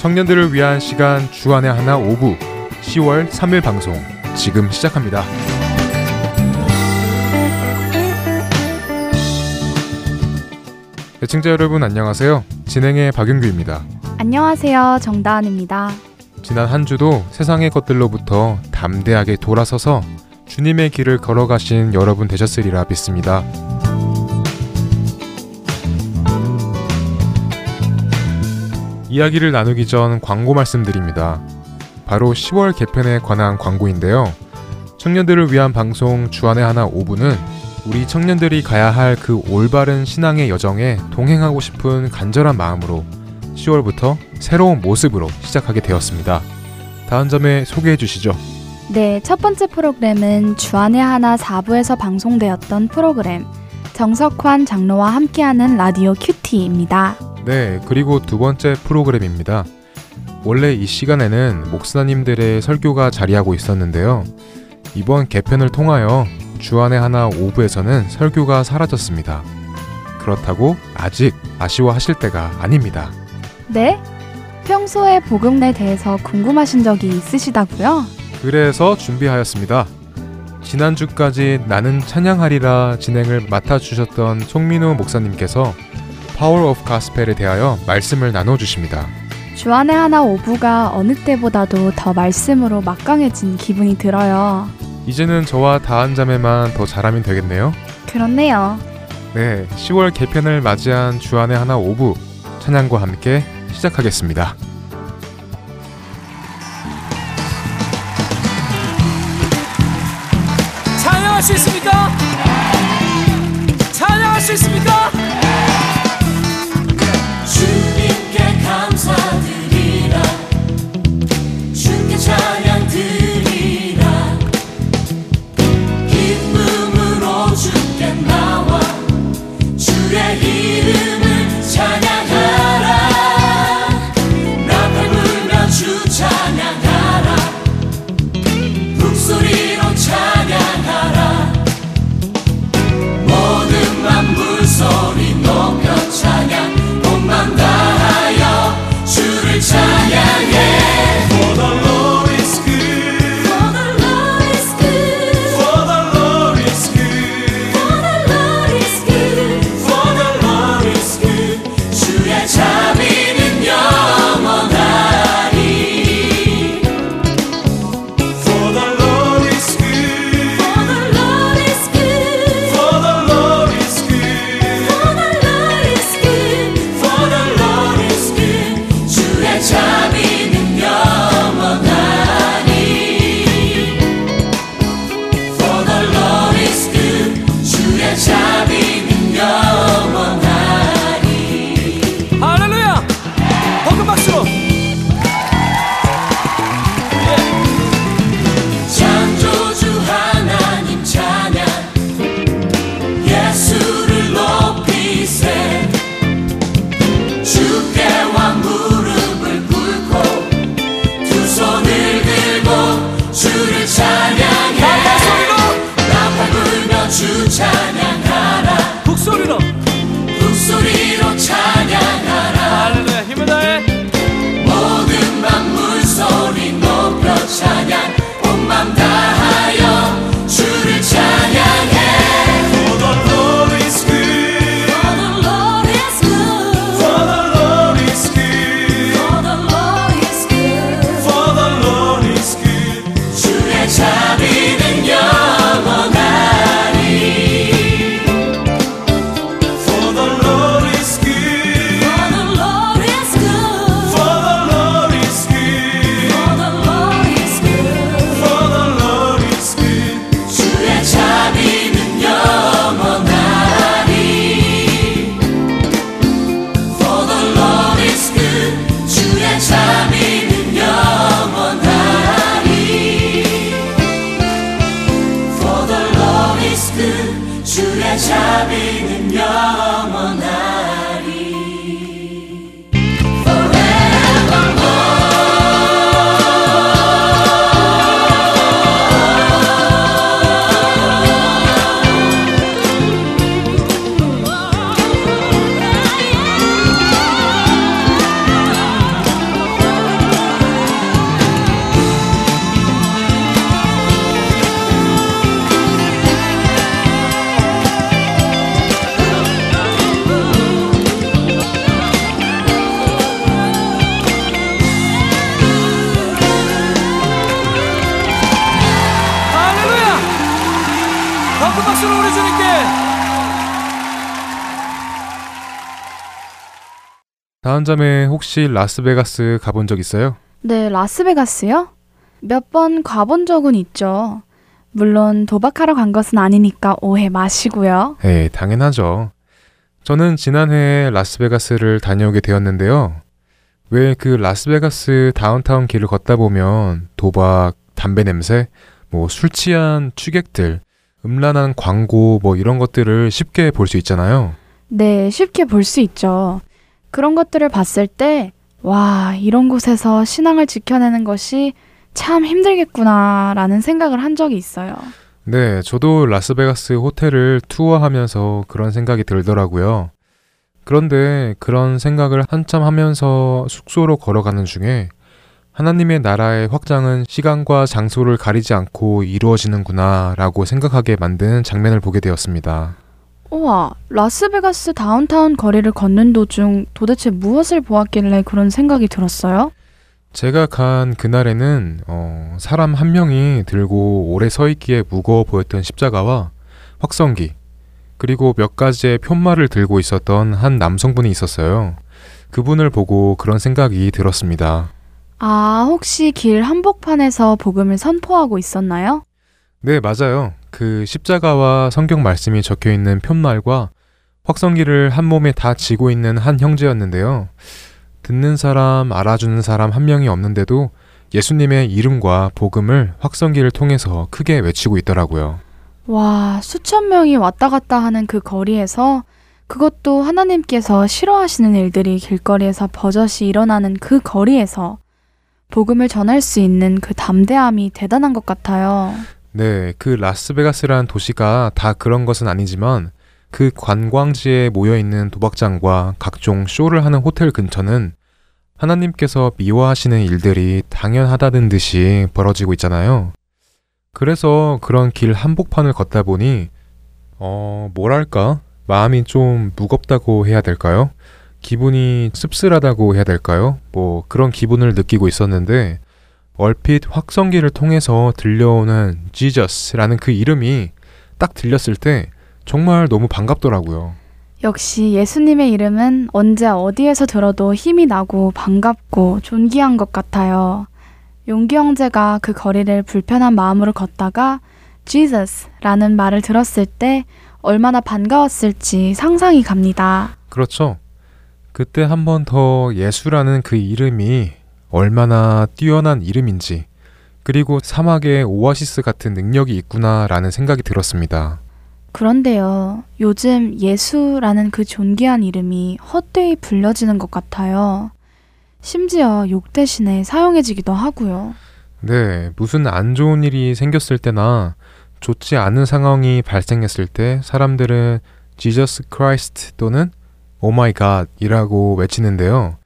청년들을 위한 시간 주안의 하나 오부 10월 3일 방송 지금 시작합니다. 애청자 여러분 안녕하세요. 진행의 박윤규입니다. 안녕하세요. 정다은입니다. 지난 한 주도 세상의 것들로부터 담대하게 돌아서서 주님의 길을 걸어가신 여러분 되셨으리라 믿습니다. 이야기를 나누기 전 광고 말씀드립니다. 바로 10월 개편에 관한 광고인데요. 청년들을 위한 방송 주안의 하나 5부는 우리 청년들이 가야 할 그 올바른 신앙의 여정에 동행하고 싶은 간절한 마음으로 10월부터 새로운 모습으로 시작하게 되었습니다. 다음 점에 소개해 주시죠. 네, 첫 번째 프로그램은 주안의 하나 4부에서 방송되었던 프로그램 정석환 장로와 함께하는 라디오 큐티 입니다. 네, 그리고 두 번째 프로그램입니다. 원래 이 시간에는 목사님들의 설교가 자리하고 있었는데요. 이번 개편을 통하여 주안의 하나 5부에서는 설교가 사라졌습니다. 그렇다고 아직 아쉬워하실 때가 아닙니다. 네? 평소에 복음에 대해서 궁금하신 적이 있으시다고요? 그래서 준비하였습니다. 지난주까지 나는 찬양하리라 진행을 맡아주셨던 송민호 목사님께서 Power of Gospel에 대하여 말씀을 나눠 주십니다. 주안의 하나 5부가 어느 때보다도 더 말씀으로 막강해진 기분이 들어요. 이제는 저와 다한 자매만 더 잘하면 되겠네요. 그렇네요. 네, 10월 개편을 맞이한 주안의 하나 5부 찬양과 함께 시작하겠습니다. 다한 자매 혹시 라스베가스 가본 적 있어요? 네, 라스베가스요? 몇 번 가본 적은 있죠. 물론 도박하러 간 것은 아니니까 오해 마시고요. 네, 당연하죠. 저는 지난해에 라스베가스를 다녀오게 되었는데요. 왜 그 라스베가스 다운타운 길을 걷다 보면 도박, 담배 냄새, 뭐 술 취한 취객들, 음란한 광고 뭐 이런 것들을 쉽게 볼 수 있잖아요. 네, 쉽게 볼 수 있죠. 그런 것들을 봤을 때, 와, 이런 곳에서 신앙을 지켜내는 것이 참 힘들겠구나라는 생각을 한 적이 있어요. 네, 저도 라스베가스 호텔을 투어하면서 그런 생각이 들더라고요. 그런데 그런 생각을 한참 하면서 숙소로 걸어가는 중에 하나님의 나라의 확장은 시간과 장소를 가리지 않고 이루어지는구나 라고 생각하게 만든 장면을 보게 되었습니다. 우와, 라스베가스 다운타운 거리를 걷는 도중 도대체 무엇을 보았길래 그런 생각이 들었어요? 제가 간 그날에는 어, 사람 한 명이 들고 오래 서 있기에 무거워 보였던 십자가와 확성기 그리고 몇 가지의 편말을 들고 있었던 한 남성분이 있었어요. 그분을 보고 그런 생각이 들었습니다. 아, 혹시 길 한복판에서 복음을 선포하고 있었나요? 네, 맞아요. 그 십자가와 성경 말씀이 적혀 있는 편말과 확성기를 한 몸에 다 쥐고 있는 한 형제였는데요. 듣는 사람, 알아주는 사람 한 명이 없는데도 예수님의 이름과 복음을 확성기를 통해서 크게 외치고 있더라고요. 와, 수천 명이 왔다 갔다 하는 그 거리에서 그것도 하나님께서 싫어하시는 일들이 길거리에서 버젓이 일어나는 그 거리에서 복음을 전할 수 있는 그 담대함이 대단한 것 같아요. 네, 그 라스베가스라는 도시가 다 그런 것은 아니지만 그 관광지에 모여 있는 도박장과 각종 쇼를 하는 호텔 근처는 하나님께서 미워하시는 일들이 당연하다는 듯이 벌어지고 있잖아요. 그래서 그런 길 한복판을 걷다 보니 어, 뭐랄까? 마음이 좀 무겁다고 해야 될까요? 기분이 씁쓸하다고 해야 될까요? 뭐 그런 기분을 느끼고 있었는데 얼핏 확성기를 통해서 들려오는 지저스라는 그 이름이 딱 들렸을 때 정말 너무 반갑더라고요. 역시 예수님의 이름은 언제 어디에서 들어도 힘이 나고 반갑고 존귀한 것 같아요. 용기 형제가 그 거리를 불편한 마음으로 걷다가 Jesus라는 말을 들었을 때 얼마나 반가웠을지 상상이 갑니다. 그렇죠. 그때 한 번 더 예수라는 그 이름이 얼마나 뛰어난 이름인지 그리고 사막에 오아시스 같은 능력이 있구나라는 생각이 들었습니다. 그런데요, 요즘 예수라는 그 존귀한 이름이 헛되이 불려지는 것 같아요. 심지어 욕 대신에 사용해지기도 하고요. 네, 무슨 안 좋은 일이 생겼을 때나 좋지 않은 상황이 발생했을 때 사람들은 Jesus Christ 또는 Oh my God이라고 외치는데요.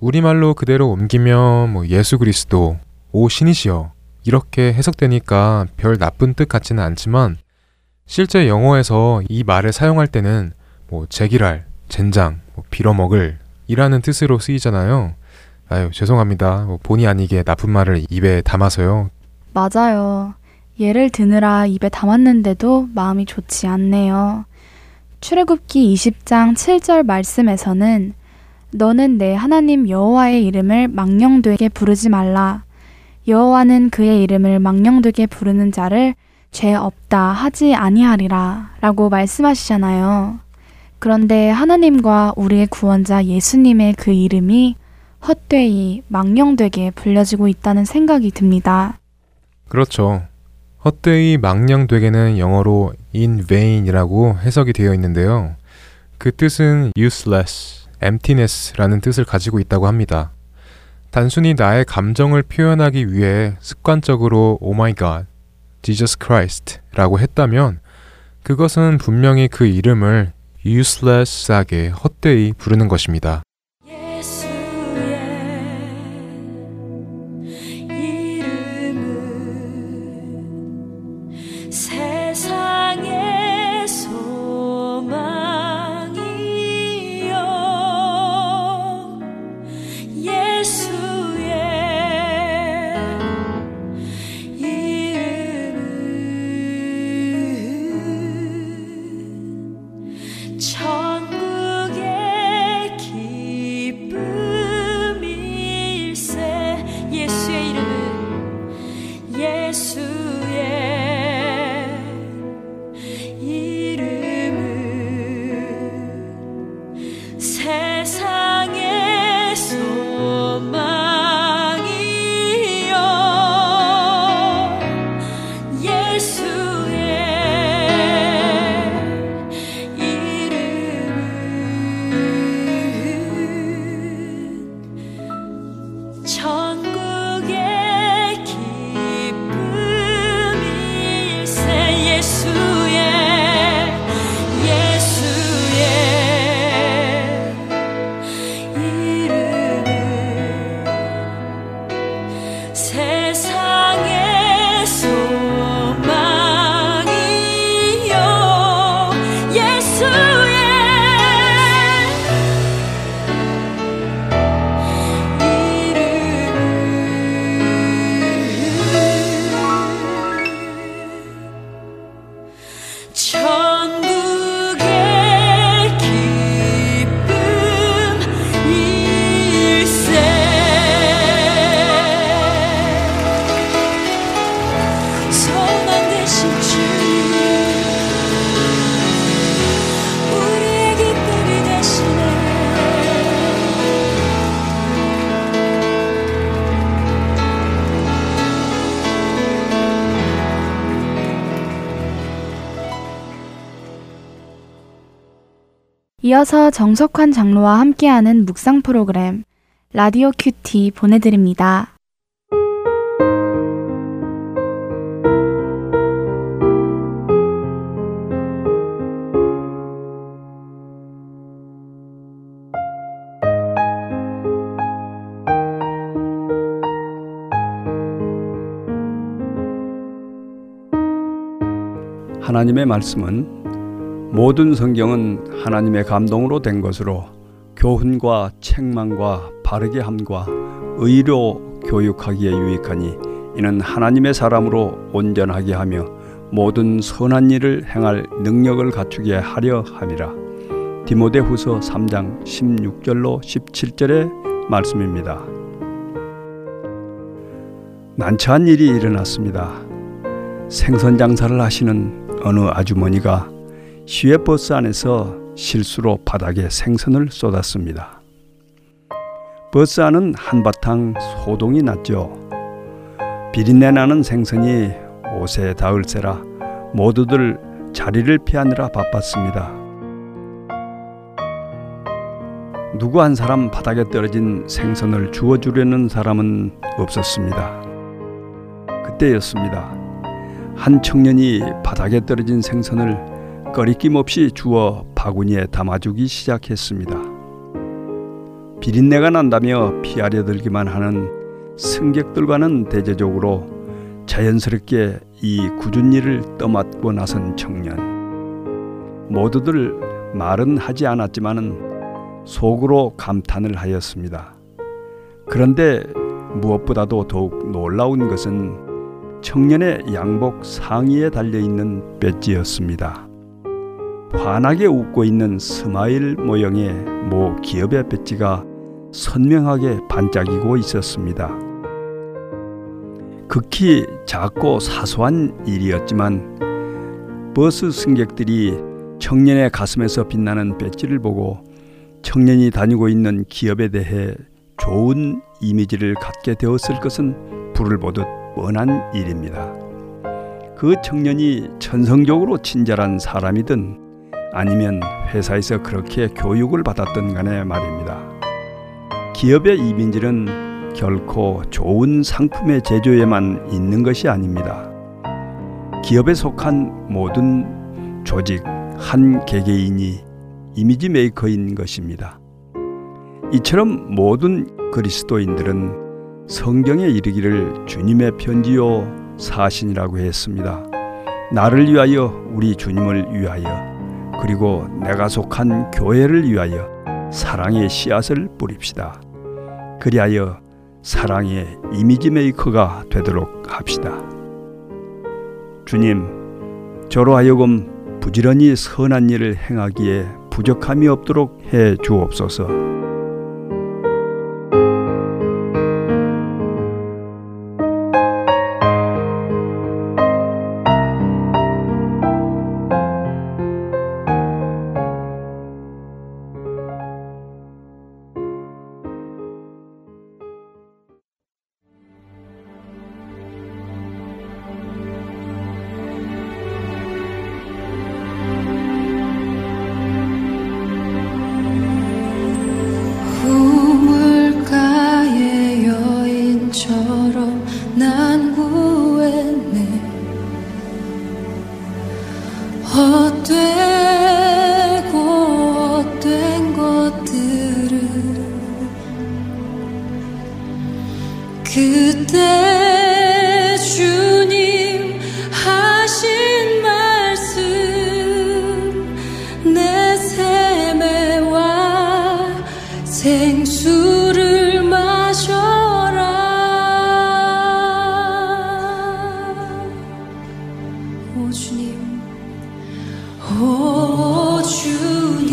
우리말로 그대로 옮기면 뭐 예수 그리스도, 오 신이시여 이렇게 해석되니까 별 나쁜 뜻 같지는 않지만 실제 영어에서 이 말을 사용할 때는 뭐 제기랄, 젠장, 뭐 빌어먹을 이라는 뜻으로 쓰이잖아요. 아유 죄송합니다. 뭐 본의 아니게 나쁜 말을 입에 담아서요. 맞아요. 예를 드느라 입에 담았는데도 마음이 좋지 않네요. 출애굽기 20장 7절 말씀에서는 너는 내 하나님 여호와의 이름을 망령되게 부르지 말라. 여호와는 그의 이름을 망령되게 부르는 자를 죄 없다 하지 아니하리라 라고 말씀하시잖아요. 그런데 하나님과 우리의 구원자 예수님의 그 이름이 헛되이 망령되게 불려지고 있다는 생각이 듭니다. 그렇죠. 헛되이 망령되게는 영어로 in vain이라고 해석이 되어 있는데요. 그 뜻은 useless, emptiness라는 뜻을 가지고 있다고 합니다. 단순히 나의 감정을 표현하기 위해 습관적으로 oh my god, Jesus Christ라고 했다면 그것은 분명히 그 이름을 useless하게 헛되이 부르는 것입니다. tongue 이어서 정석환 장로와 함께하는 묵상 프로그램 라디오 큐티 보내드립니다. 하나님의 말씀은 모든 성경은 하나님의 감동으로 된 것으로 교훈과 책망과 바르게 함과 의로 교육하기에 유익하니 이는 하나님의 사람으로 온전하게 하며 모든 선한 일을 행할 능력을 갖추게 하려 함이라. 디모데후서 3장 16절로 17절의 말씀입니다. 난처한 일이 일어났습니다. 생선 장사를 하시는 어느 아주머니가 시외버스 안에서 실수로 바닥에 생선을 쏟았습니다. 버스 안은 한바탕 소동이 났죠. 비린내 나는 생선이 옷에 닿을세라 모두들 자리를 피하느라 바빴습니다. 누구 한 사람 바닥에 떨어진 생선을 주워주려는 사람은 없었습니다. 그때였습니다. 한 청년이 바닥에 떨어진 생선을 꺼리낌 없이 주워 바구니에 담아주기 시작했습니다. 비린내가 난다며 피하려 들기만 하는 승객들과는 대제적으로 자연스럽게 이 굳은 일을 떠맡고 나선 청년. 모두들 말은 하지 않았지만은 속으로 감탄을 하였습니다. 그런데 무엇보다도 더욱 놀라운 것은 청년의 양복 상의에 달려 있는 배지였습니다. 환하게 웃고 있는 스마일 모형의 모 기업의 배지가 선명하게 반짝이고 있었습니다. 극히 작고 사소한 일이었지만 버스 승객들이 청년의 가슴에서 빛나는 배지를 보고 청년이 다니고 있는 기업에 대해 좋은 이미지를 갖게 되었을 것은 불을 보듯 뻔한 일입니다. 그 청년이 천성적으로 친절한 사람이든 아니면 회사에서 그렇게 교육을 받았던 간에 말입니다. 기업의 이민지는 결코 좋은 상품의 제조에만 있는 것이 아닙니다. 기업에 속한 모든 조직 한 개개인이 이미지 메이커인 것입니다. 이처럼 모든 그리스도인들은 성경에 이르기를 주님의 편지요 사신이라고 했습니다. 나를 위하여 우리 주님을 위하여 그리고 내가 속한 교회를 위하여 사랑의 씨앗을 뿌립시다. 그리하여 사랑의 이미지 메이커가 되도록 합시다. 주님, 저로 하여금 부지런히 선한 일을 행하기에 부족함이 없도록 해 주옵소서. 오 주님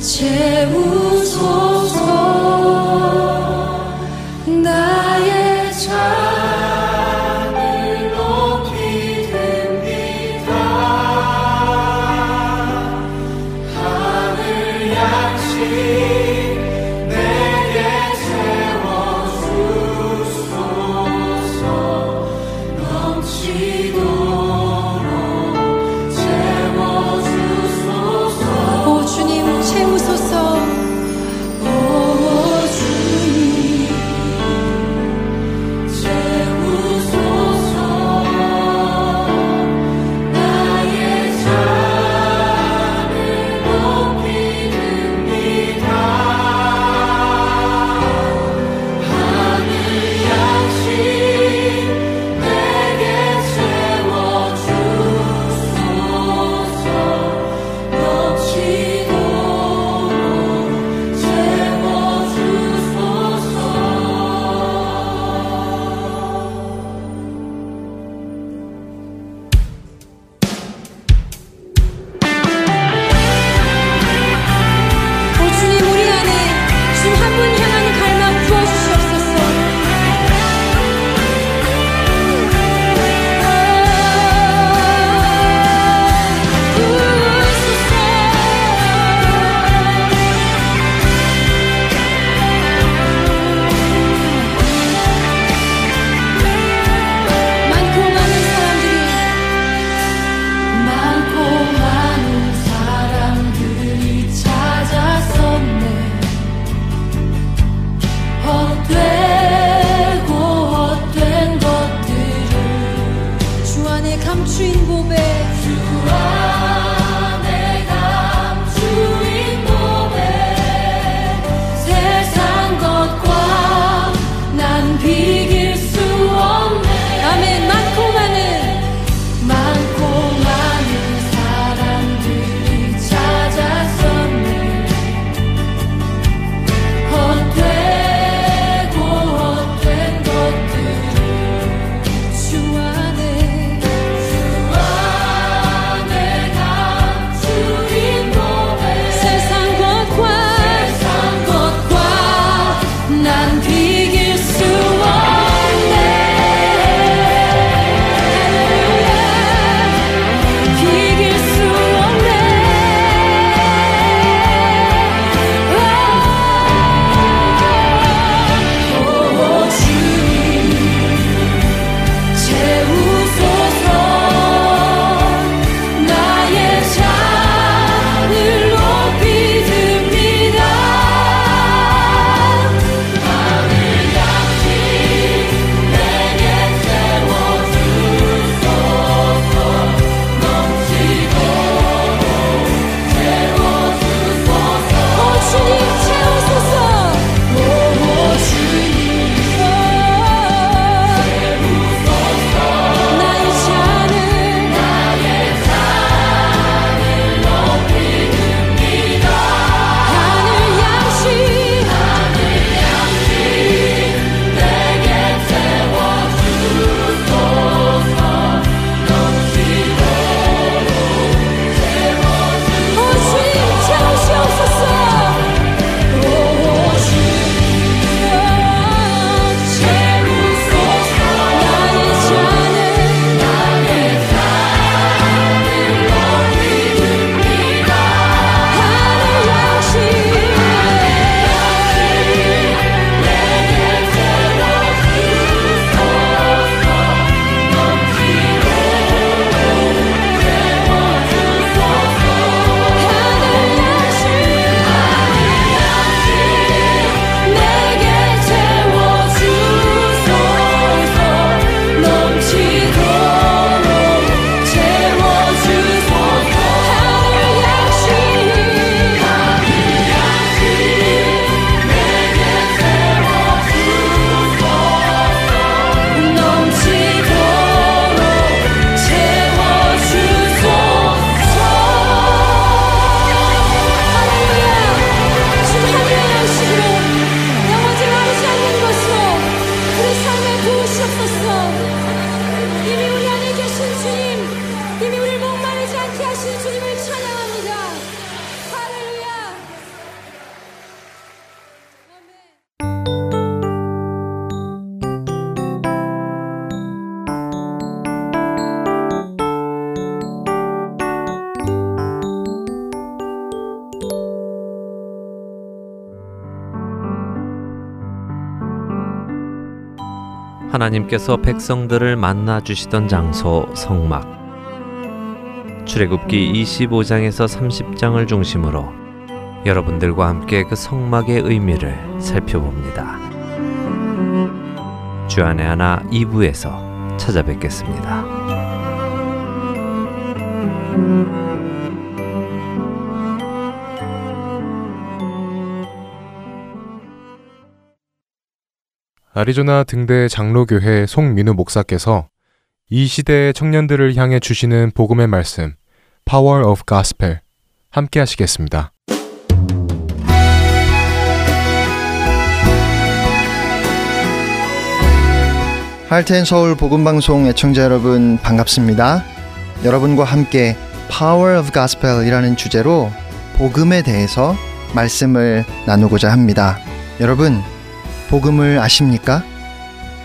재우 하나님께서 백성들을 만나 주시던 장소 성막. 출애굽기 25장에서 30장을 중심으로 여러분들과 함께 그 성막의 의미를 살펴봅니다. 주안의 하나 2부에서 찾아뵙겠습니다. 아리조나 등대 장로교회 송민우 목사께서 이 시대의 청년들을 향해 주시는 복음의 말씀 Power of Gospel 함께 하시겠습니다. 할텐 서울 복음방송 애청자 여러분 반갑습니다. 여러분과 함께 Power of Gospel이라는 주제로 복음에 대해서 말씀을 나누고자 합니다. 여러분, 복음을 아십니까?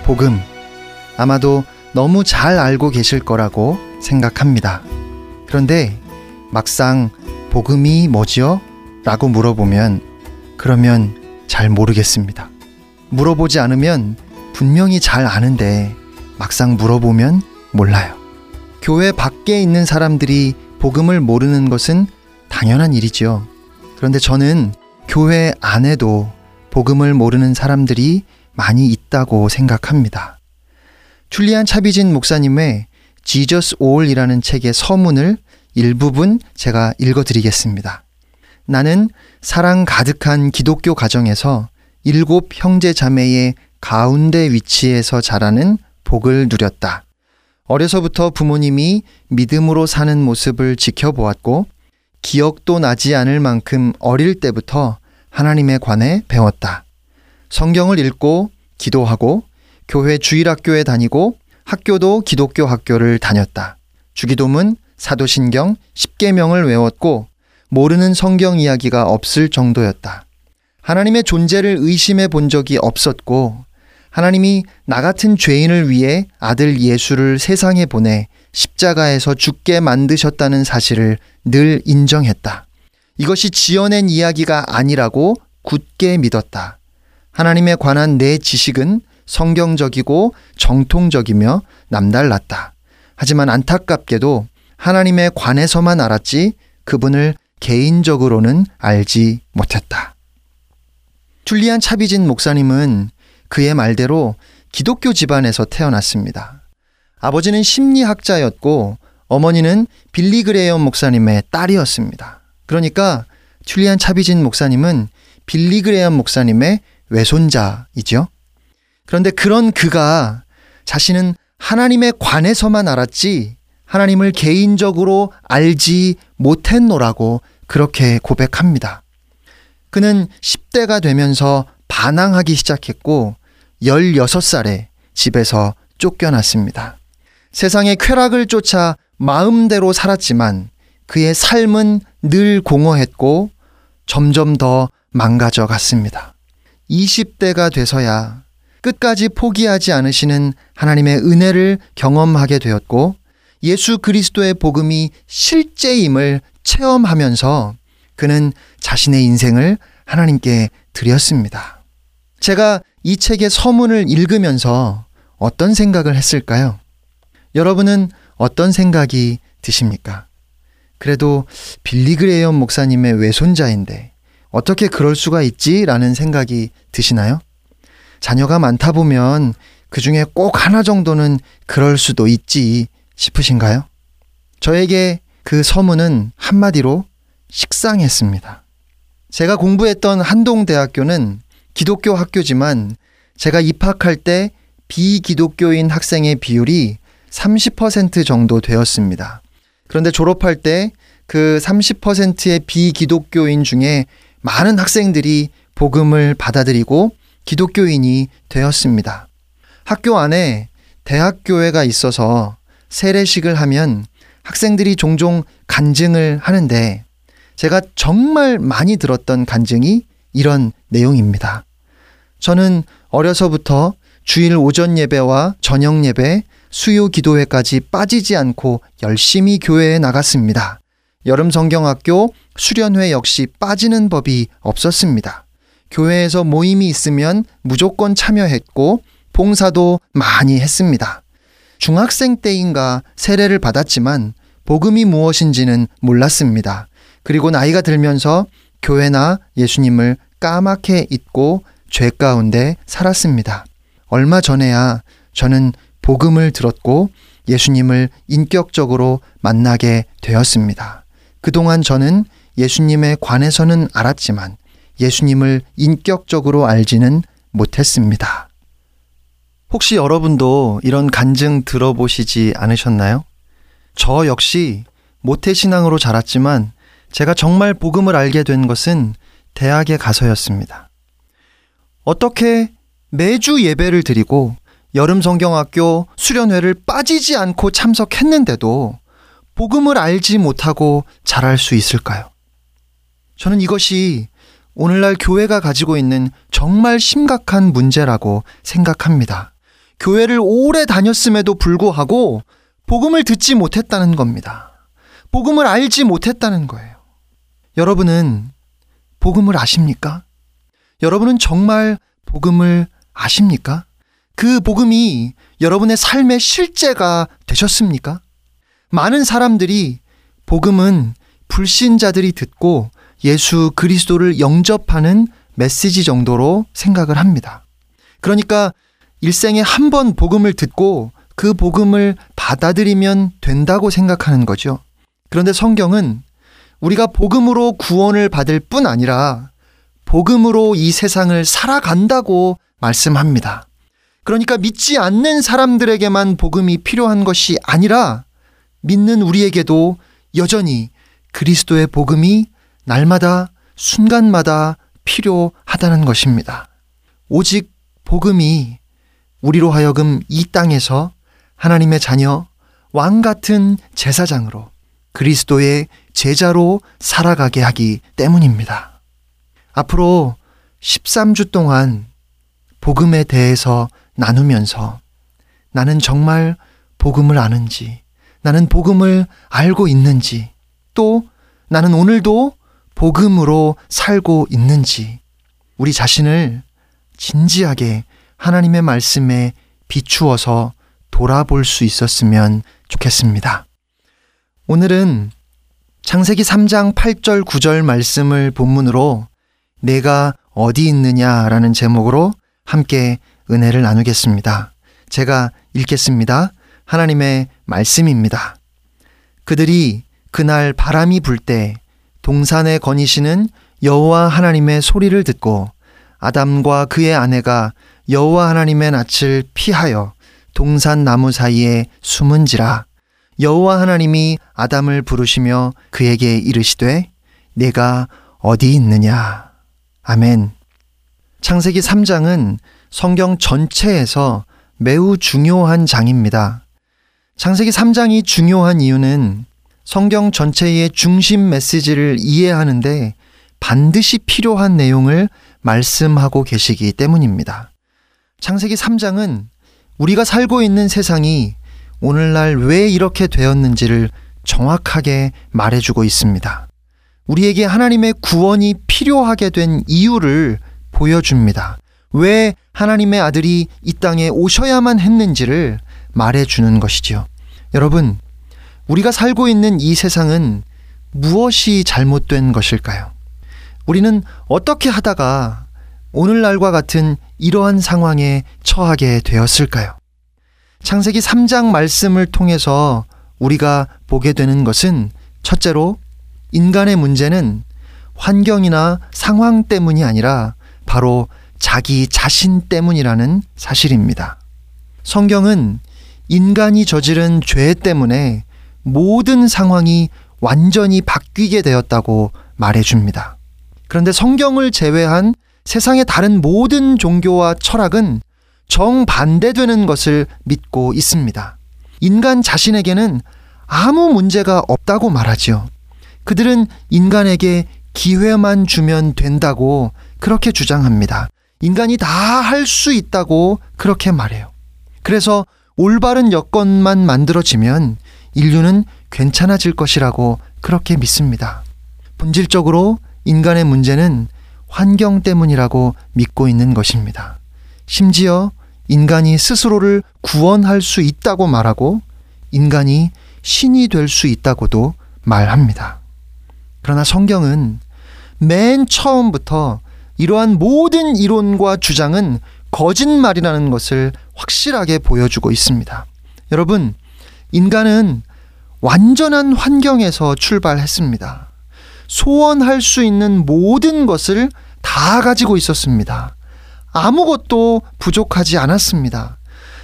복음. 아마도 너무 잘 알고 계실 거라고 생각합니다. 그런데 막상 복음이 뭐지요? 라고 물어보면 그러면 잘 모르겠습니다. 물어보지 않으면 분명히 잘 아는데 막상 물어보면 몰라요. 교회 밖에 있는 사람들이 복음을 모르는 것은 당연한 일이지요. 그런데 저는 교회 안에도 복음을 모르는 사람들이 많이 있다고 생각합니다. 줄리안 차비진 목사님의 Jesus All이라는 책의 서문을 일부분 제가 읽어드리겠습니다. 나는 사랑 가득한 기독교 가정에서 일곱 형제 자매의 가운데 위치에서 자라는 복을 누렸다. 어려서부터 부모님이 믿음으로 사는 모습을 지켜보았고 기억도 나지 않을 만큼 어릴 때부터 하나님에 관해 배웠다. 성경을 읽고 기도하고 교회 주일학교에 다니고 학교도 기독교 학교를 다녔다. 주기도문, 사도신경, 십계명을 외웠고 모르는 성경 이야기가 없을 정도였다. 하나님의 존재를 의심해 본 적이 없었고 하나님이 나 같은 죄인을 위해 아들 예수를 세상에 보내 십자가에서 죽게 만드셨다는 사실을 늘 인정했다. 이것이 지어낸 이야기가 아니라고 굳게 믿었다. 하나님에 관한 내 지식은 성경적이고 정통적이며 남달랐다. 하지만 안타깝게도 하나님에 관해서만 알았지 그분을 개인적으로는 알지 못했다. 툴리안 차비진 목사님은 그의 말대로 기독교 집안에서 태어났습니다. 아버지는 심리학자였고 어머니는 빌리 그레이엄 목사님의 딸이었습니다. 그러니까 툴리안 차비진 목사님은 빌리 그레이엄 목사님의 외손자이죠. 그런데 그런 그가 자신은 하나님에 관해서만 알았지 하나님을 개인적으로 알지 못했노라고 그렇게 고백합니다. 그는 10대가 되면서 반항하기 시작했고 16살에 집에서 쫓겨났습니다. 세상의 쾌락을 쫓아 마음대로 살았지만 그의 삶은 늘 공허했고 점점 더 망가져 갔습니다. 20대가 돼서야 끝까지 포기하지 않으시는 하나님의 은혜를 경험하게 되었고 예수 그리스도의 복음이 실제임을 체험하면서 그는 자신의 인생을 하나님께 드렸습니다. 제가 이 책의 서문을 읽으면서 어떤 생각을 했을까요? 여러분은 어떤 생각이 드십니까? 그래도 빌리 그레이엄 목사님의 외손자인데 어떻게 그럴 수가 있지? 라는 생각이 드시나요? 자녀가 많다 보면 그 중에 꼭 하나 정도는 그럴 수도 있지 싶으신가요? 저에게 그 서문은 한마디로 식상했습니다. 제가 공부했던 한동대학교는 기독교 학교지만 제가 입학할 때 비기독교인 학생의 비율이 30% 정도 되었습니다. 그런데 졸업할 때 그 30%의 비기독교인 중에 많은 학생들이 복음을 받아들이고 기독교인이 되었습니다. 학교 안에 대학교회가 있어서 세례식을 하면 학생들이 종종 간증을 하는데 제가 정말 많이 들었던 간증이 이런 내용입니다. 저는 어려서부터 주일 오전 예배와 저녁 예배, 수요 기도회까지 빠지지 않고 열심히 교회에 나갔습니다. 여름 성경학교 수련회 역시 빠지는 법이 없었습니다. 교회에서 모임이 있으면 무조건 참여했고 봉사도 많이 했습니다. 중학생 때인가 세례를 받았지만 복음이 무엇인지는 몰랐습니다. 그리고 나이가 들면서 교회나 예수님을 까맣게 잊고 죄 가운데 살았습니다. 얼마 전에야 저는 복음을 들었고 예수님을 인격적으로 만나게 되었습니다. 그동안 저는 예수님에 관해서는 알았지만 예수님을 인격적으로 알지는 못했습니다. 혹시 여러분도 이런 간증 들어보시지 않으셨나요? 저 역시 모태신앙으로 자랐지만 제가 정말 복음을 알게 된 것은 대학에 가서였습니다. 어떻게 매주 예배를 드리고 여름 성경학교 수련회를 빠지지 않고 참석했는데도 복음을 알지 못하고 자랄 수 있을까요? 저는 이것이 오늘날 교회가 가지고 있는 정말 심각한 문제라고 생각합니다. 교회를 오래 다녔음에도 불구하고 복음을 듣지 못했다는 겁니다. 복음을 알지 못했다는 거예요. 여러분은 복음을 아십니까? 여러분은 정말 복음을 아십니까? 그 복음이 여러분의 삶의 실제가 되셨습니까? 많은 사람들이 복음은 불신자들이 듣고 예수 그리스도를 영접하는 메시지 정도로 생각을 합니다. 그러니까 일생에 한 번 복음을 듣고 그 복음을 받아들이면 된다고 생각하는 거죠. 그런데 성경은 우리가 복음으로 구원을 받을 뿐 아니라 복음으로 이 세상을 살아간다고 말씀합니다. 그러니까 믿지 않는 사람들에게만 복음이 필요한 것이 아니라 믿는 우리에게도 여전히 그리스도의 복음이 날마다 순간마다 필요하다는 것입니다. 오직 복음이 우리로 하여금 이 땅에서 하나님의 자녀, 왕 같은 제사장으로 그리스도의 제자로 살아가게 하기 때문입니다. 앞으로 13주 동안 복음에 대해서 나누면서 나는 정말 복음을 아는지, 나는 복음을 알고 있는지, 또 나는 오늘도 복음으로 살고 있는지, 우리 자신을 진지하게 하나님의 말씀에 비추어서 돌아볼 수 있었으면 좋겠습니다. 오늘은 창세기 3장 8절 9절 말씀을 본문으로 내가 어디 있느냐라는 제목으로 함께 은혜를 나누겠습니다. 제가 읽겠습니다. 하나님의 말씀입니다. 그들이 그날 바람이 불 때 동산에 거니시는 여호와 하나님의 소리를 듣고 아담과 그의 아내가 여호와 하나님의 낯을 피하여 동산 나무 사이에 숨은지라 여호와 하나님이 아담을 부르시며 그에게 이르시되 내가 어디 있느냐 아멘. 창세기 3장은 성경 전체에서 매우 중요한 장입니다. 창세기 3장이 중요한 이유는 성경 전체의 중심 메시지를 이해하는데 반드시 필요한 내용을 말씀하고 계시기 때문입니다. 창세기 3장은 우리가 살고 있는 세상이 오늘날 왜 이렇게 되었는지를 정확하게 말해주고 있습니다. 우리에게 하나님의 구원이 필요하게 된 이유를 보여줍니다. 왜 하나님의 아들이 이 땅에 오셔야만 했는지를 말해주는 것이지요. 여러분, 우리가 살고 있는 이 세상은 무엇이 잘못된 것일까요? 우리는 어떻게 하다가 오늘날과 같은 이러한 상황에 처하게 되었을까요? 창세기 3장 말씀을 통해서 우리가 보게 되는 것은 첫째로 인간의 문제는 환경이나 상황 때문이 아니라 바로 자기 자신 때문이라는 사실입니다. 성경은 인간이 저지른 죄 때문에 모든 상황이 완전히 바뀌게 되었다고 말해줍니다. 그런데 성경을 제외한 세상의 다른 모든 종교와 철학은 정반대되는 것을 믿고 있습니다. 인간 자신에게는 아무 문제가 없다고 말하지요. 그들은 인간에게 기회만 주면 된다고 그렇게 주장합니다. 인간이 다 할 수 있다고 그렇게 말해요. 그래서 올바른 여건만 만들어지면 인류는 괜찮아질 것이라고 그렇게 믿습니다. 본질적으로 인간의 문제는 환경 때문이라고 믿고 있는 것입니다. 심지어 인간이 스스로를 구원할 수 있다고 말하고 인간이 신이 될 수 있다고도 말합니다. 그러나 성경은 맨 처음부터 이러한 모든 이론과 주장은 거짓말이라는 것을 확실하게 보여주고 있습니다. 여러분, 인간은 완전한 환경에서 출발했습니다. 소원할 수 있는 모든 것을 다 가지고 있었습니다. 아무것도 부족하지 않았습니다.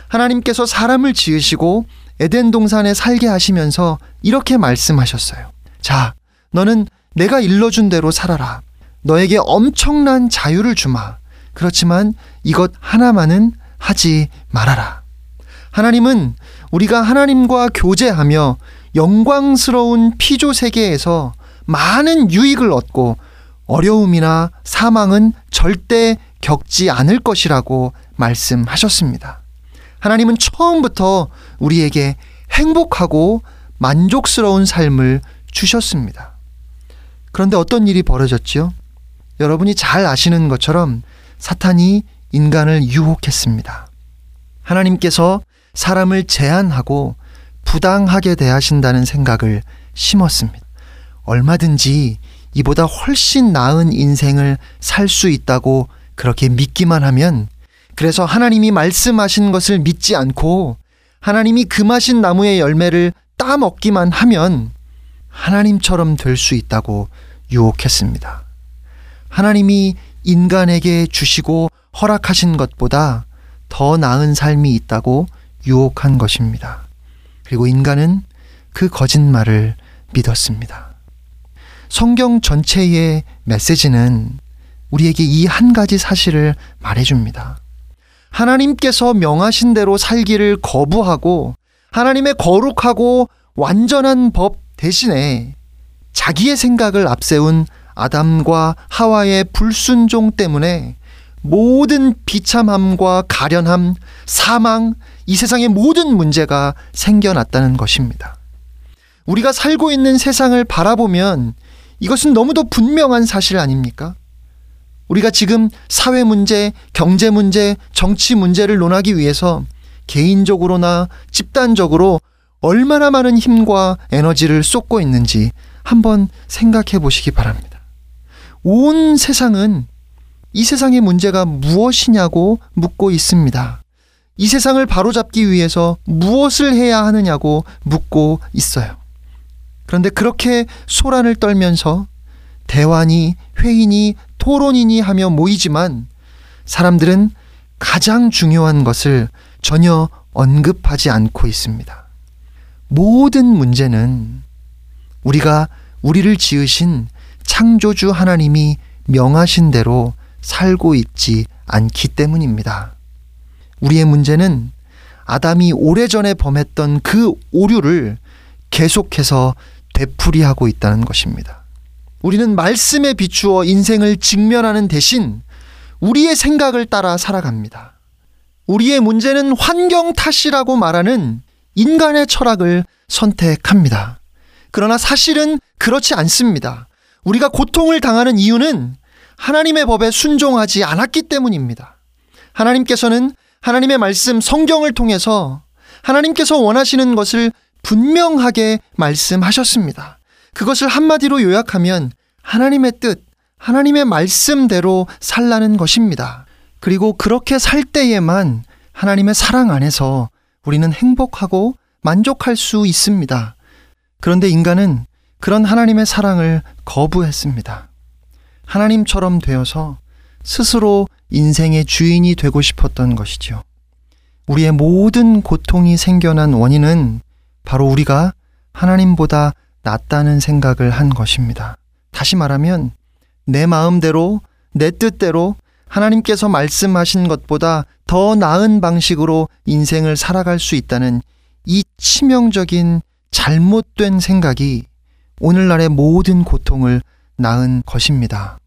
하나님께서 사람을 지으시고 에덴 동산에 살게 하시면서 이렇게 말씀하셨어요. 자, 너는 내가 일러준 대로 살아라. 너에게 엄청난 자유를 주마. 그렇지만 이것 하나만은 하지 말아라. 하나님은 우리가 하나님과 교제하며 영광스러운 피조 세계에서 많은 유익을 얻고 어려움이나 사망은 절대 겪지 않을 것이라고 말씀하셨습니다. 하나님은 처음부터 우리에게 행복하고 만족스러운 삶을 주셨습니다. 그런데 어떤 일이 벌어졌지요? 여러분이 잘 아시는 것처럼 사탄이 인간을 유혹했습니다. 하나님께서 사람을 제한하고 부당하게 대하신다는 생각을 심었습니다. 얼마든지 이보다 훨씬 나은 인생을 살 수 있다고 그렇게 믿기만 하면 그래서 하나님이 말씀하신 것을 믿지 않고 하나님이 금하신 나무의 열매를 따 먹기만 하면 하나님처럼 될 수 있다고 유혹했습니다. 하나님이 인간에게 주시고 허락하신 것보다 더 나은 삶이 있다고 유혹한 것입니다. 그리고 인간은 그 거짓말을 믿었습니다. 성경 전체의 메시지는 우리에게 이 한 가지 사실을 말해줍니다. 하나님께서 명하신 대로 살기를 거부하고 하나님의 거룩하고 완전한 법 대신에 자기의 생각을 앞세운 아담과 하와의 불순종 때문에 모든 비참함과 가련함, 사망, 이 세상의 모든 문제가 생겨났다는 것입니다. 우리가 살고 있는 세상을 바라보면 이것은 너무도 분명한 사실 아닙니까? 우리가 지금 사회 문제, 경제 문제, 정치 문제를 논하기 위해서 개인적으로나 집단적으로 얼마나 많은 힘과 에너지를 쏟고 있는지 한번 생각해 보시기 바랍니다. 온 세상은 이 세상의 문제가 무엇이냐고 묻고 있습니다. 이 세상을 바로잡기 위해서 무엇을 해야 하느냐고 묻고 있어요. 그런데 그렇게 소란을 떨면서 대화니 회의니 토론이니 하며 모이지만 사람들은 가장 중요한 것을 전혀 언급하지 않고 있습니다. 모든 문제는 우리가 우리를 지으신 창조주 하나님이 명하신 대로 살고 있지 않기 때문입니다. 우리의 문제는 아담이 오래전에 범했던 그 오류를 계속해서 되풀이하고 있다는 것입니다. 우리는 말씀에 비추어 인생을 직면하는 대신 우리의 생각을 따라 살아갑니다. 우리의 문제는 환경 탓이라고 말하는 인간의 철학을 선택합니다. 그러나 사실은 그렇지 않습니다. 우리가 고통을 당하는 이유는 하나님의 법에 순종하지 않았기 때문입니다. 하나님께서는 하나님의 말씀 성경을 통해서 하나님께서 원하시는 것을 분명하게 말씀하셨습니다. 그것을 한마디로 요약하면 하나님의 뜻, 하나님의 말씀대로 살라는 것입니다. 그리고 그렇게 살 때에만 하나님의 사랑 안에서 우리는 행복하고 만족할 수 있습니다. 그런데 인간은 그런 하나님의 사랑을 거부했습니다. 하나님처럼 되어서 스스로 인생의 주인이 되고 싶었던 것이죠. 우리의 모든 고통이 생겨난 원인은 바로 우리가 하나님보다 낫다는 생각을 한 것입니다. 다시 말하면 내 마음대로 내 뜻대로 하나님께서 말씀하신 것보다 더 나은 방식으로 인생을 살아갈 수 있다는 이 치명적인 잘못된 생각이 오늘날의 모든 고통을 낳은 것입니다.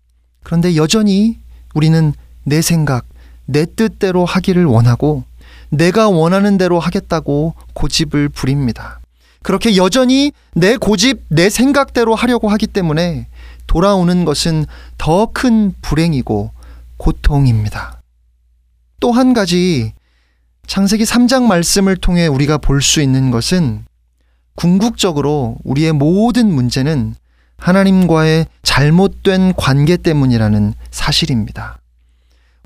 그런데 여전히 우리는 내 생각, 내 뜻대로 하기를 원하고 내가 원하는 대로 하겠다고 고집을 부립니다. 그렇게 여전히 내 고집, 내 생각대로 하려고 하기 때문에 돌아오는 것은 더 큰 불행이고 고통입니다. 또 한 가지 창세기 3장 말씀을 통해 우리가 볼 수 있는 것은 궁극적으로 우리의 모든 문제는 하나님과의 잘못된 관계 때문이라는 사실입니다.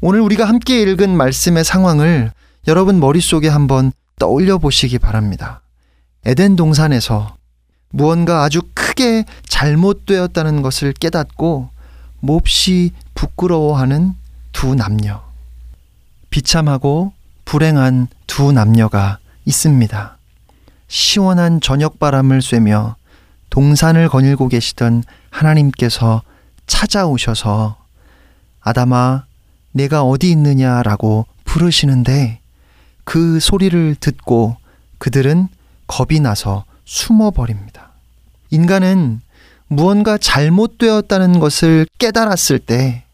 오늘 우리가 함께 읽은 말씀의 상황을 여러분 머릿속에 한번 떠올려 보시기 바랍니다. 에덴 동산에서 무언가 아주 크게 잘못되었다는 것을 깨닫고 몹시 부끄러워하는 두 남녀. 비참하고 불행한 두 남녀가 있습니다. 시원한 저녁 바람을 쐬며 동산을 거닐고 계시던 하나님께서 찾아오셔서 아담아, 내가 어디 있느냐라고 부르시는데 그 소리를 듣고 그들은 겁이 나서 숨어버립니다. 인간은 무언가 잘못되었다는 것을 깨달았을 때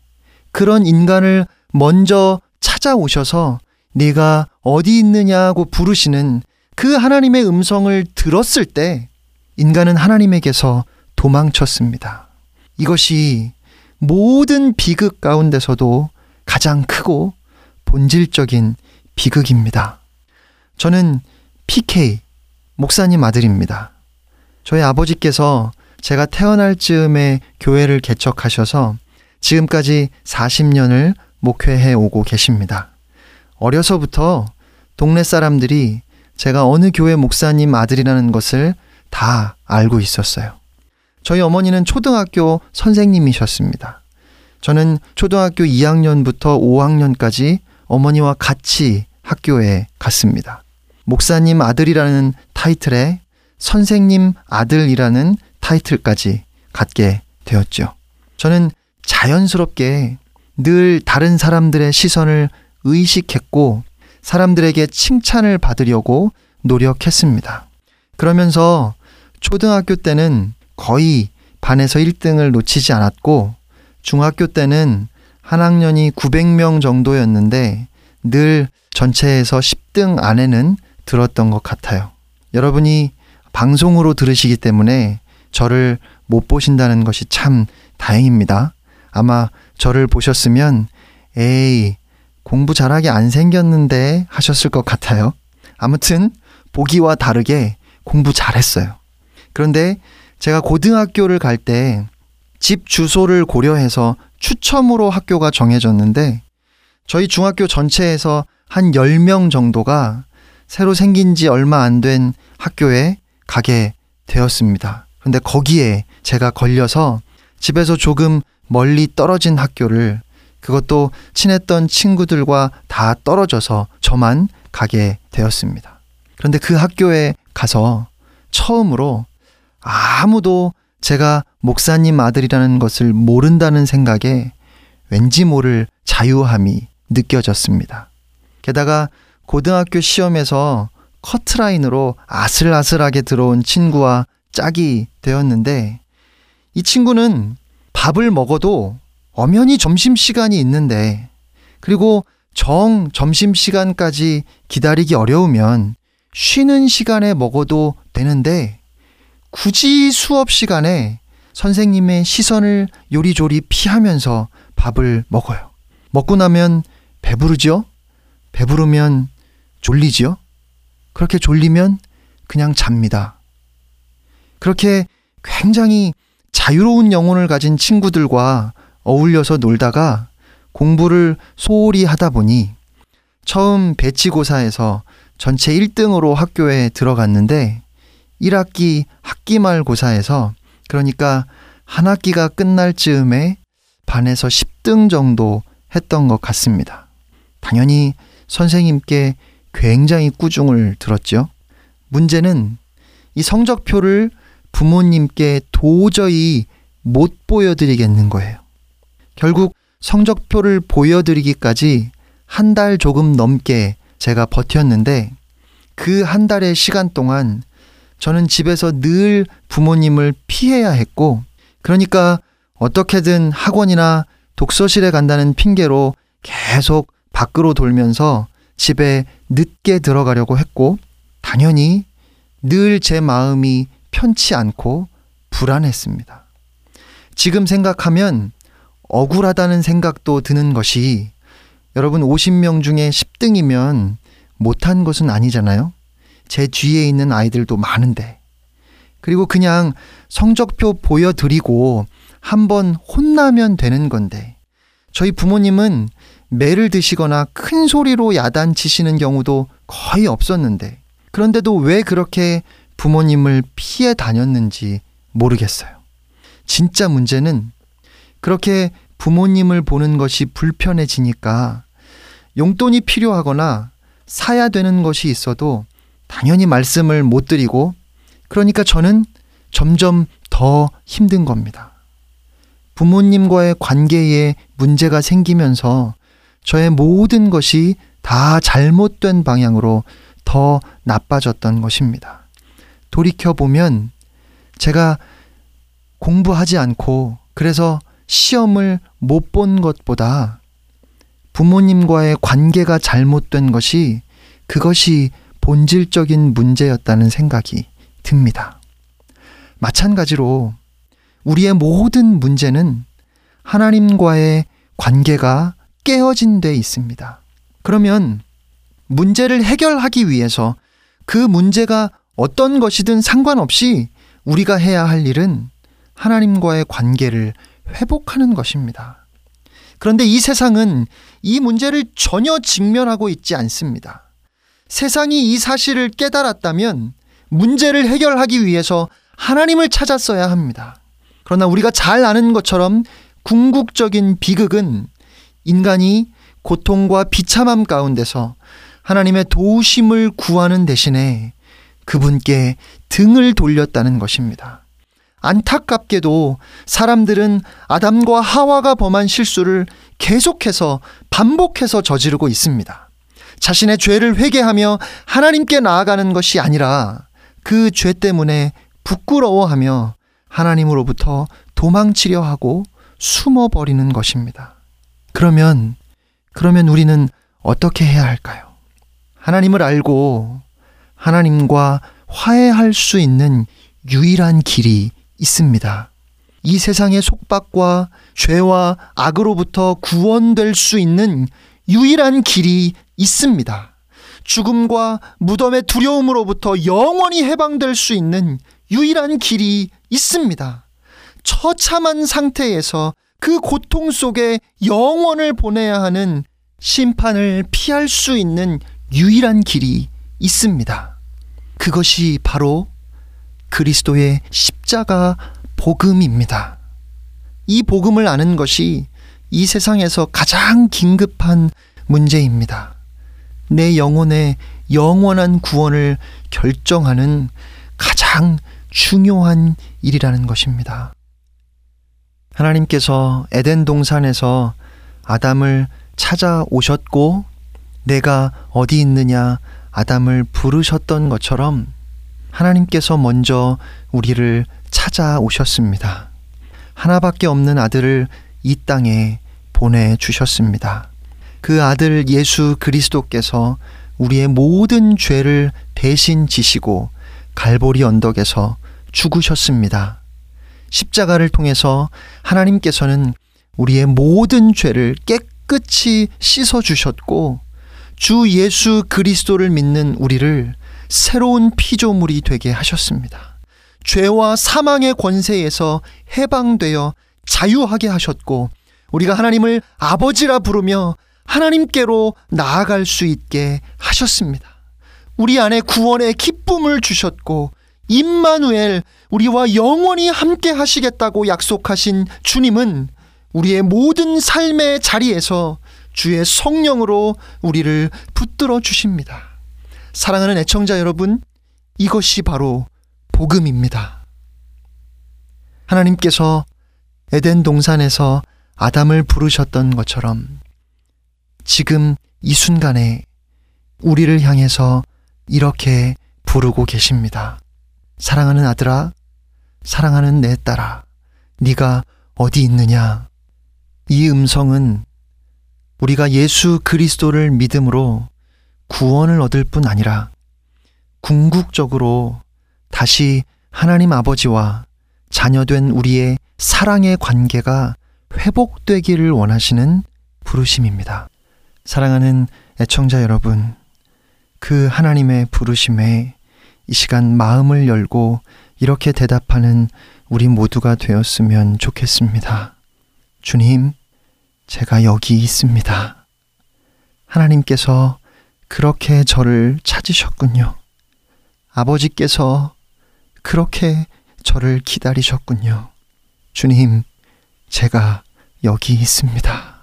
그런 인간을 먼저 찾아오셔서 네가 어디 있느냐고 부르시는 그 하나님의 음성을 들었을 때 인간은 하나님에게서 도망쳤습니다. 이것이 모든 비극 가운데서도 가장 크고 본질적인 비극입니다. 저는 PK, 목사님 아들입니다. 저희 아버지께서 제가 태어날 즈음에 교회를 개척하셔서 지금까지 40년을 목회해 오고 계십니다. 어려서부터 동네 사람들이 제가 어느 교회 목사님 아들이라는 것을 다 알고 있었어요. 저희 어머니는 초등학교 선생님이셨습니다. 저는 초등학교 2학년부터 5학년까지 어머니와 같이 학교에 갔습니다. 목사님 아들이라는 타이틀에 선생님 아들이라는 타이틀까지 갖게 되었죠. 저는 자연스럽게 늘 다른 사람들의 시선을 의식했고 사람들에게 칭찬을 받으려고 노력했습니다. 그러면서 초등학교 때는 거의 반에서 1등을 놓치지 않았고 중학교 때는 한 학년이 900명 정도였는데 늘 전체에서 10등 안에는 들었던 것 같아요. 여러분이 방송으로 들으시기 때문에 저를 못 보신다는 것이 참 다행입니다. 아마 저를 보셨으면 에이 공부 잘하게 안 생겼는데 하셨을 것 같아요. 아무튼 보기와 다르게 공부 잘했어요. 그런데 제가 고등학교를 갈 때 집 주소를 고려해서 추첨으로 학교가 정해졌는데 저희 중학교 전체에서 한 10명 정도가 새로 생긴 지 얼마 안 된 학교에 가게 되었습니다. 근데 거기에 제가 걸려서 집에서 조금 멀리 떨어진 학교를 그것도 친했던 친구들과 다 떨어져서 저만 가게 되었습니다. 그런데 그 학교에 가서 처음으로 아무도 제가 목사님 아들이라는 것을 모른다는 생각에 왠지 모를 자유함이 느껴졌습니다. 게다가 고등학교 시험에서 커트라인으로 아슬아슬하게 들어온 친구와 짝이 되었는데 이 친구는 밥을 먹어도 엄연히 점심시간이 있는데 그리고 정 점심시간까지 기다리기 어려우면 쉬는 시간에 먹어도 되는데 굳이 수업 시간에 선생님의 시선을 요리조리 피하면서 밥을 먹어요. 먹고 나면 배부르죠? 배부르면 졸리지요? 그렇게 졸리면 그냥 잡니다. 그렇게 굉장히 자유로운 영혼을 가진 친구들과 어울려서 놀다가 공부를 소홀히 하다 보니 처음 배치고사에서 전체 1등으로 학교에 들어갔는데 1학기 학기말 고사에서 그러니까 한 학기가 끝날 즈음에 반에서 10등 정도 했던 것 같습니다. 당연히 선생님께 굉장히 꾸중을 들었죠. 문제는 이 성적표를 부모님께 도저히 못 보여드리겠는 거예요. 결국 성적표를 보여드리기까지 한 달 조금 넘게 제가 버텼는데 그 한 달의 시간 동안 저는 집에서 늘 부모님을 피해야 했고 그러니까 어떻게든 학원이나 독서실에 간다는 핑계로 계속 밖으로 돌면서 집에 늦게 들어가려고 했고 당연히 늘 제 마음이 편치 않고 불안했습니다. 지금 생각하면 억울하다는 생각도 드는 것이 여러분 50명 중에 10등이면 못한 것은 아니잖아요. 제 뒤에 있는 아이들도 많은데. 그리고 그냥 성적표 보여드리고 한 번 혼나면 되는 건데. 저희 부모님은 매를 드시거나 큰 소리로 야단치시는 경우도 거의 없었는데. 그런데도 왜 그렇게 부모님을 피해 다녔는지 모르겠어요. 진짜 문제는 그렇게 부모님을 보는 것이 불편해지니까 용돈이 필요하거나 사야 되는 것이 있어도 당연히 말씀을 못 드리고 그러니까 저는 점점 더 힘든 겁니다. 부모님과의 관계에 문제가 생기면서 저의 모든 것이 다 잘못된 방향으로 더 나빠졌던 것입니다. 돌이켜보면 제가 공부하지 않고 그래서 시험을 못 본 것보다 부모님과의 관계가 잘못된 것이 그것이 본질적인 문제였다는 생각이 듭니다. 마찬가지로 우리의 모든 문제는 하나님과의 관계가 깨어진 데 있습니다. 그러면 문제를 해결하기 위해서 그 문제가 어떤 것이든 상관없이 우리가 해야 할 일은 하나님과의 관계를 회복하는 것입니다. 그런데 이 세상은 이 문제를 전혀 직면하고 있지 않습니다. 세상이 이 사실을 깨달았다면 문제를 해결하기 위해서 하나님을 찾았어야 합니다. 그러나 우리가 잘 아는 것처럼 궁극적인 비극은 인간이 고통과 비참함 가운데서 하나님의 도우심을 구하는 대신에 그분께 등을 돌렸다는 것입니다. 안타깝게도 사람들은 아담과 하와가 범한 실수를 계속해서 반복해서 저지르고 있습니다. 자신의 죄를 회개하며 하나님께 나아가는 것이 아니라 그 죄 때문에 부끄러워하며 하나님으로부터 도망치려 하고 숨어버리는 것입니다. 그러면, 그러면 우리는 어떻게 해야 할까요? 하나님을 알고 하나님과 화해할 수 있는 유일한 길이 있습니다. 이 세상의 속박과 죄와 악으로부터 구원될 수 있는 유일한 길이 있습니다. 죽음과 무덤의 두려움으로부터 영원히 해방될 수 있는 유일한 길이 있습니다. 처참한 상태에서 그 고통 속에 영원을 보내야 하는 심판을 피할 수 있는 유일한 길이 있습니다. 그것이 바로 그리스도의 십자가 복음입니다. 이 복음을 아는 것이 이 세상에서 가장 긴급한 문제입니다. 내 영혼의 영원한 구원을 결정하는 가장 중요한 일이라는 것입니다. 하나님께서 에덴 동산에서 아담을 찾아오셨고 내가 어디 있느냐 아담을 부르셨던 것처럼 하나님께서 먼저 우리를 찾아오셨습니다. 하나밖에 없는 아들을 이 땅에 보내주셨습니다. 그 아들 예수 그리스도께서 우리의 모든 죄를 대신 지시고 갈보리 언덕에서 죽으셨습니다. 십자가를 통해서 하나님께서는 우리의 모든 죄를 깨끗이 씻어 주셨고 주 예수 그리스도를 믿는 우리를 새로운 피조물이 되게 하셨습니다. 죄와 사망의 권세에서 해방되어 자유하게 하셨고 우리가 하나님을 아버지라 부르며 하나님께로 나아갈 수 있게 하셨습니다. 우리 안에 구원의 기쁨을 주셨고 임마누엘 우리와 영원히 함께 하시겠다고 약속하신 주님은 우리의 모든 삶의 자리에서 주의 성령으로 우리를 붙들어 주십니다. 사랑하는 애청자 여러분, 이것이 바로 복음입니다. 하나님께서 에덴 동산에서 아담을 부르셨던 것처럼 지금 이 순간에 우리를 향해서 이렇게 부르고 계십니다. 사랑하는 아들아, 사랑하는 내 딸아, 네가 어디 있느냐? 이 음성은 우리가 예수 그리스도를 믿음으로 구원을 얻을 뿐 아니라 궁극적으로 다시 하나님 아버지와 자녀된 우리의 사랑의 관계가 회복되기를 원하시는 부르심입니다. 사랑하는 애청자 여러분, 그 하나님의 부르심에 이 시간 마음을 열고 이렇게 대답하는 우리 모두가 되었으면 좋겠습니다. 주님, 제가 여기 있습니다. 하나님께서 그렇게 저를 찾으셨군요. 아버지께서 그렇게 저를 기다리셨군요. 주님, 제가 여기 있습니다.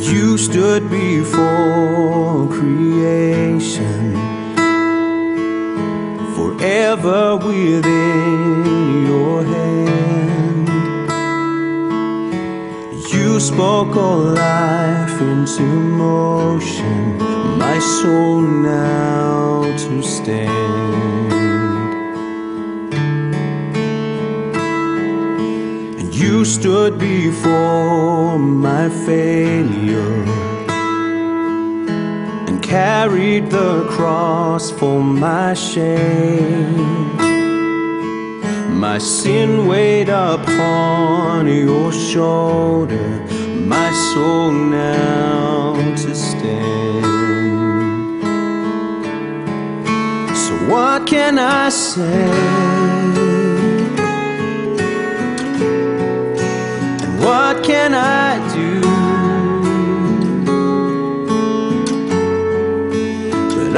You stood before creation, forever within your hand. You spoke all life into motion, my soul now to stand. And you stood before my failure carried the cross for my shame. My sin weighed upon your shoulder, my soul now to stand. So What can I say? And what can I do?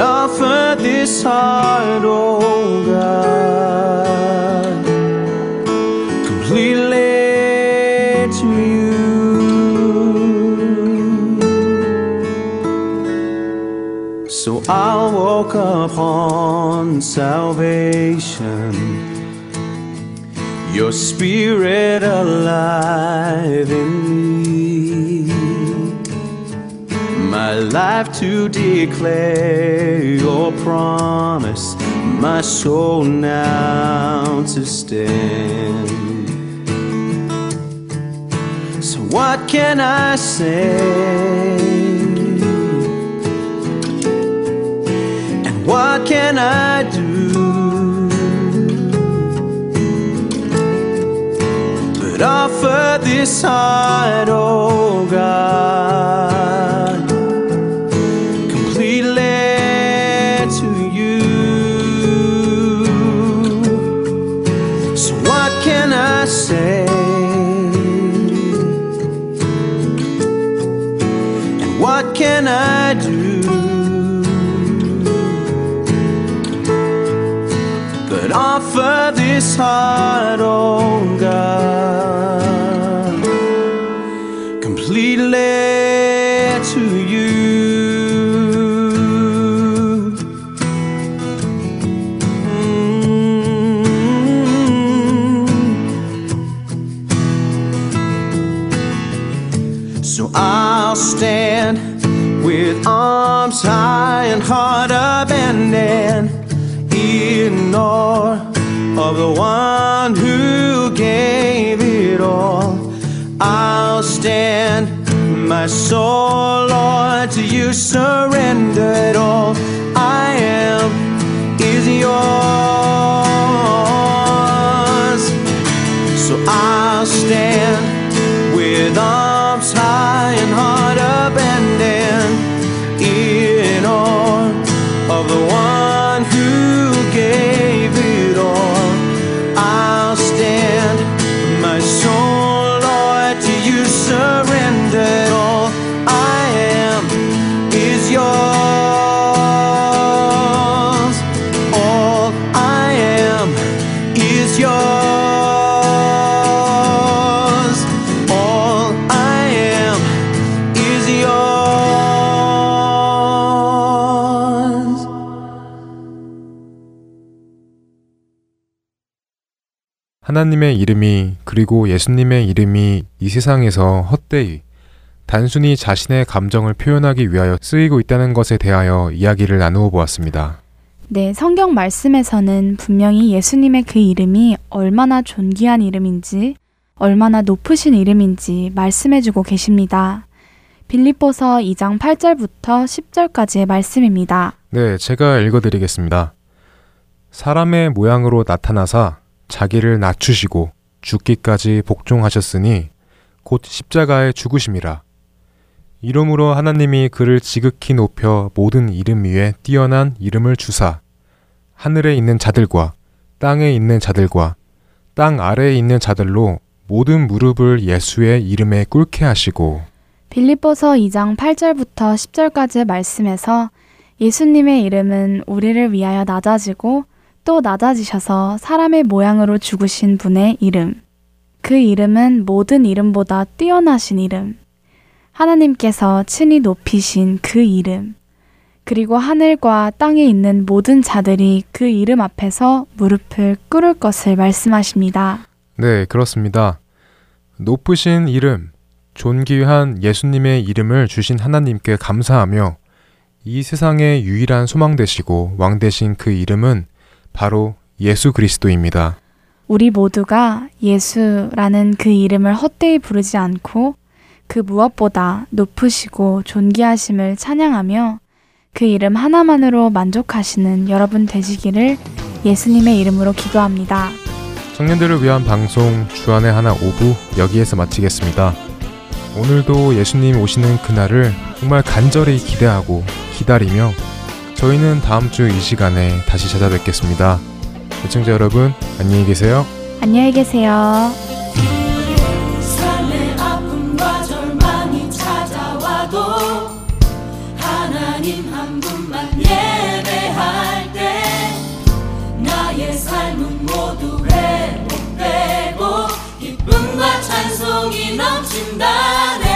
Offer this heart, oh God, completely to you. So I'll walk upon salvation, your spirit alive in me, my life to declare your promise, my soul now to stand. So, what can I say? And what can I do? But offer this heart, oh God, this heart, oh my soul, Lord, to you surrendered all. 하나님의 이름이 그리고 예수님의 이름이 이 세상에서 헛되이 단순히 자신의 감정을 표현하기 위하여 쓰이고 있다는 것에 대하여 이야기를 나누어 보았습니다. 네, 성경 말씀에서는 분명히 예수님의 그 이름이 얼마나 존귀한 이름인지, 얼마나 높으신 이름인지 말씀해 주고 계십니다. 빌립보서 2장 8절부터 10절까지의 말씀입니다. 네, 제가 읽어 드리겠습니다. 사람의 모양으로 나타나사 자기를 낮추시고 죽기까지 복종하셨으니 곧 십자가에 죽으심이라. 이러므로 하나님이 그를 지극히 높여 모든 이름 위에 뛰어난 이름을 주사 하늘에 있는 자들과 땅에 있는 자들과 땅 아래에 있는 자들로 모든 무릎을 예수의 이름에 꿇게 하시고 빌립보서 2장 8절부터 10절까지의 말씀에서 예수님의 이름은 우리를 위하여 낮아지고 또 낮아지셔서 사람의 모양으로 죽으신 분의 이름. 그 이름은 모든 이름보다 뛰어나신 이름. 하나님께서 친히 높이신 그 이름. 그리고 하늘과 땅에 있는 모든 자들이 그 이름 앞에서 무릎을 꿇을 것을 말씀하십니다. 네, 그렇습니다. 높으신 이름, 존귀한 예수님의 이름을 주신 하나님께 감사하며 이 세상의 유일한 소망 되시고 왕 되신 그 이름은 바로 예수 그리스도입니다. 우리 모두가 예수라는 그 이름을 헛되이 부르지 않고 그 무엇보다 높으시고 존귀하심을 찬양하며 그 이름 하나만으로 만족하시는 여러분 되시기를 예수님의 이름으로 기도합니다. 청년들을 위한 방송 주안의 하나 5부 여기에서 마치겠습니다. 오늘도 예수님 오시는 그날을 정말 간절히 기대하고 기다리며 저희는 다음 주 이 시간에 다시 찾아뵙겠습니다. 시청자 여러분, 안녕히 계세요. 안녕히 계세요. 넘친다네